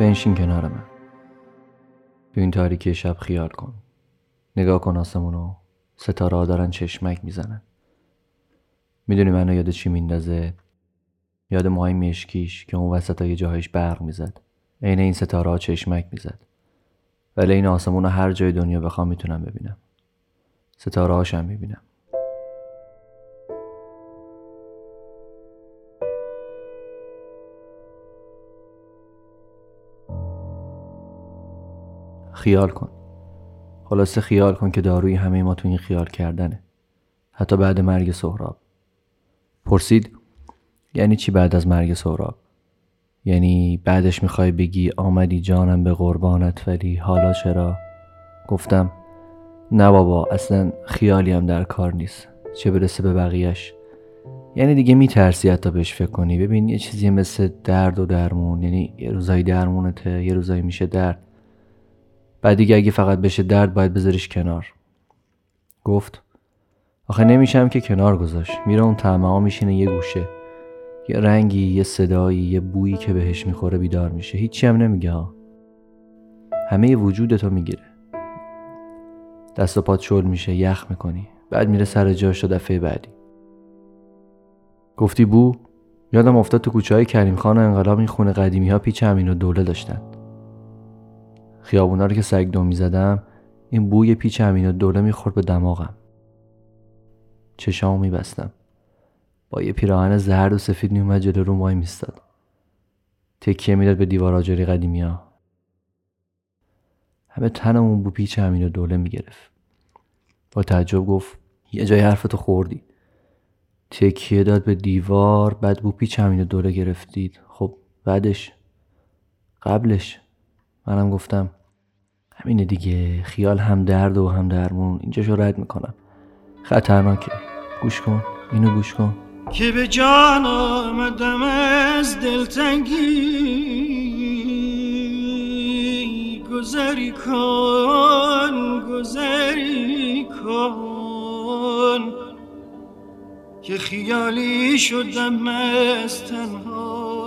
بنشین کنار من. تو این تاریکی شب خیال کن. نگاه کن آسمونو. ستاره ها دارن چشمک می‌زنن. می‌دونی منو یاد چی میندازه؟ یاد موهای مشکیش که اون وسط یه جاهایش برق می‌زد. عین این ستاره ها چشمک می‌زد. ولی این آسمون هر جای دنیا بخوام می‌تونم ببینم. ستاره هاشم می‌بینم. خیال کن. خلاصه خیال کن که داروی همه ما تو این خیال کردنه. حتی بعد مرگ سهراب. پرسید یعنی چی بعد از مرگ سهراب؟ یعنی بعدش می‌خوای بگی آمدی جانم به قربانت ولی حالا چرا؟ گفتم نه بابا اصلا خیالی هم در کار نیست. چه برسه به بقیهش یعنی دیگه میترسی حتی بهش فکر کنی؟ ببین یه چیزی مثل درد و درمون یعنی یه روزایی درمونته یه روزایی میشه درد. بعد دیگه اگه فقط بشه درد باید بذاریش کنار. گفت آخه نمیشم که کنار گذاشت میره اون تعمه ها میشینه یه گوشه. یه رنگی یه صدایی یه بویی که بهش می‌خوره بیدار میشه. هیچی هم نمیگه ها. همه وجودتو می‌گیره. دست و پات شل میشه یخ می‌کنی. بعد میره سر جاش دفعه بعدی. گفتی بو یادم افتاد تو کوچه های کریم خان و انقلاب این خونه قدیمی ها پیچ همین و دوله داشتن. خیابونا رو که سگ دو می‌زدم این بوی پیچ همین و دوله می‌خورد به دماغم. چشامو میبستم. با یه پیراهن زرد و سفید میومد جلو رو وای میستاد تکیه می‌داد به دیوار آجری قدیمی ها. همه تنمون بو پیچ همین و دوله می‌گرفت. با تعجب گفت یه جای حرفتو خوردی. تکیه داد به دیوار بعد بو پیچ همین و دوله گرفتید. خب بعدش؟ قبلش؟ منم گفتم همینه دیگه خیال هم درد و هم درمون اینجاشو رد می‌کنم. خطرناکه. گوش کن اینو گوش کن. که به جان آمدم از دلتنگی گذری کن گذری کن. که خیالی شدم از تنهایی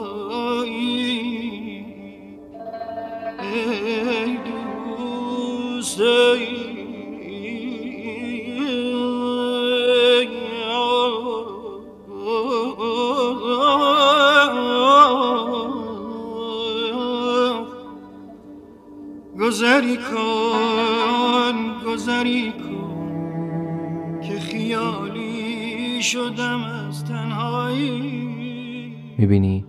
گذری کن گذری کن که خیالی شدم از تنهایی. می‌بینی؟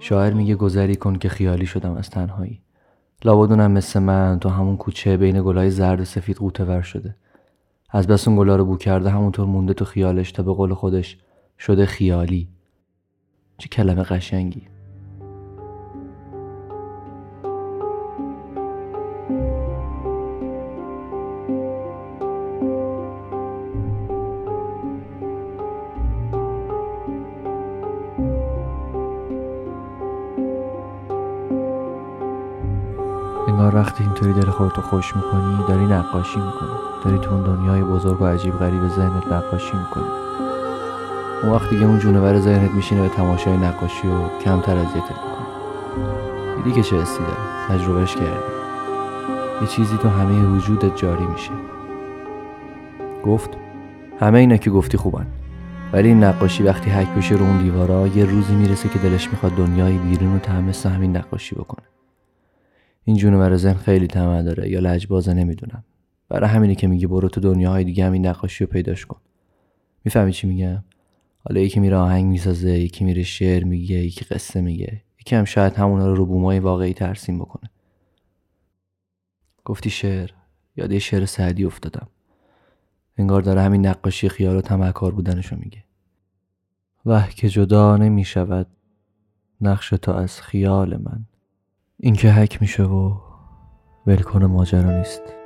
شاعر میگه گذری کن که خیالی شدم از تنهایی. لابدونم مثل من تو همون کوچه بین گلای زرد و سفید قوطه ور شده. از بس اون گلا رو بو کرده همونطور مونده تو خیالش تا به قول خودش شده خیالی. چه کلمه قشنگی. انگار وقتی اینطوری دل خودتو خوش می‌کنی داری نقاشی می‌کنی. داری تو اون دنیای بزرگ و عجیب غریب ذهنت نقاشی می‌کنی. اون وقت دیگه اون جونور ذهنت میشینه به تماشای نقاشی و کمتر اذیتت می‌کنه. دیدی که چه حسی داره. تجربهش کردی. یه چیزی تو همه وجودت جاری میشه. گفت همه اینا که گفتی خوبن. ولی این نقاشی وقتی حک بشه رو اون دیوارا یه روزی می‌رسه که دلش می‌خواد دنیای بیرون رو تمثل همین نقاشی بکنه. این جونور زن خیلی طمع داره یا لجبازه نمی‌دونم. برای همینه که میگه برو تو دنیاهای دیگه همین نقاشی رو پیداش کن. می‌فهمی چی میگم؟ حالا یکی میره آهنگ می‌سازه یکی میره شعر میگه یکی قصه میگه. یکی هم شاید همونا رو رو بومای واقعی ترسیم بکنه. گفتی شعر. یاد شعر سعدی افتادم. انگار داره همین نقاشی خیال و تمکار بودنشو میگه. وح که جدا نمی‌شود نقش تو از خیال من. این که حک میشه و ولکن ماجرا نیست.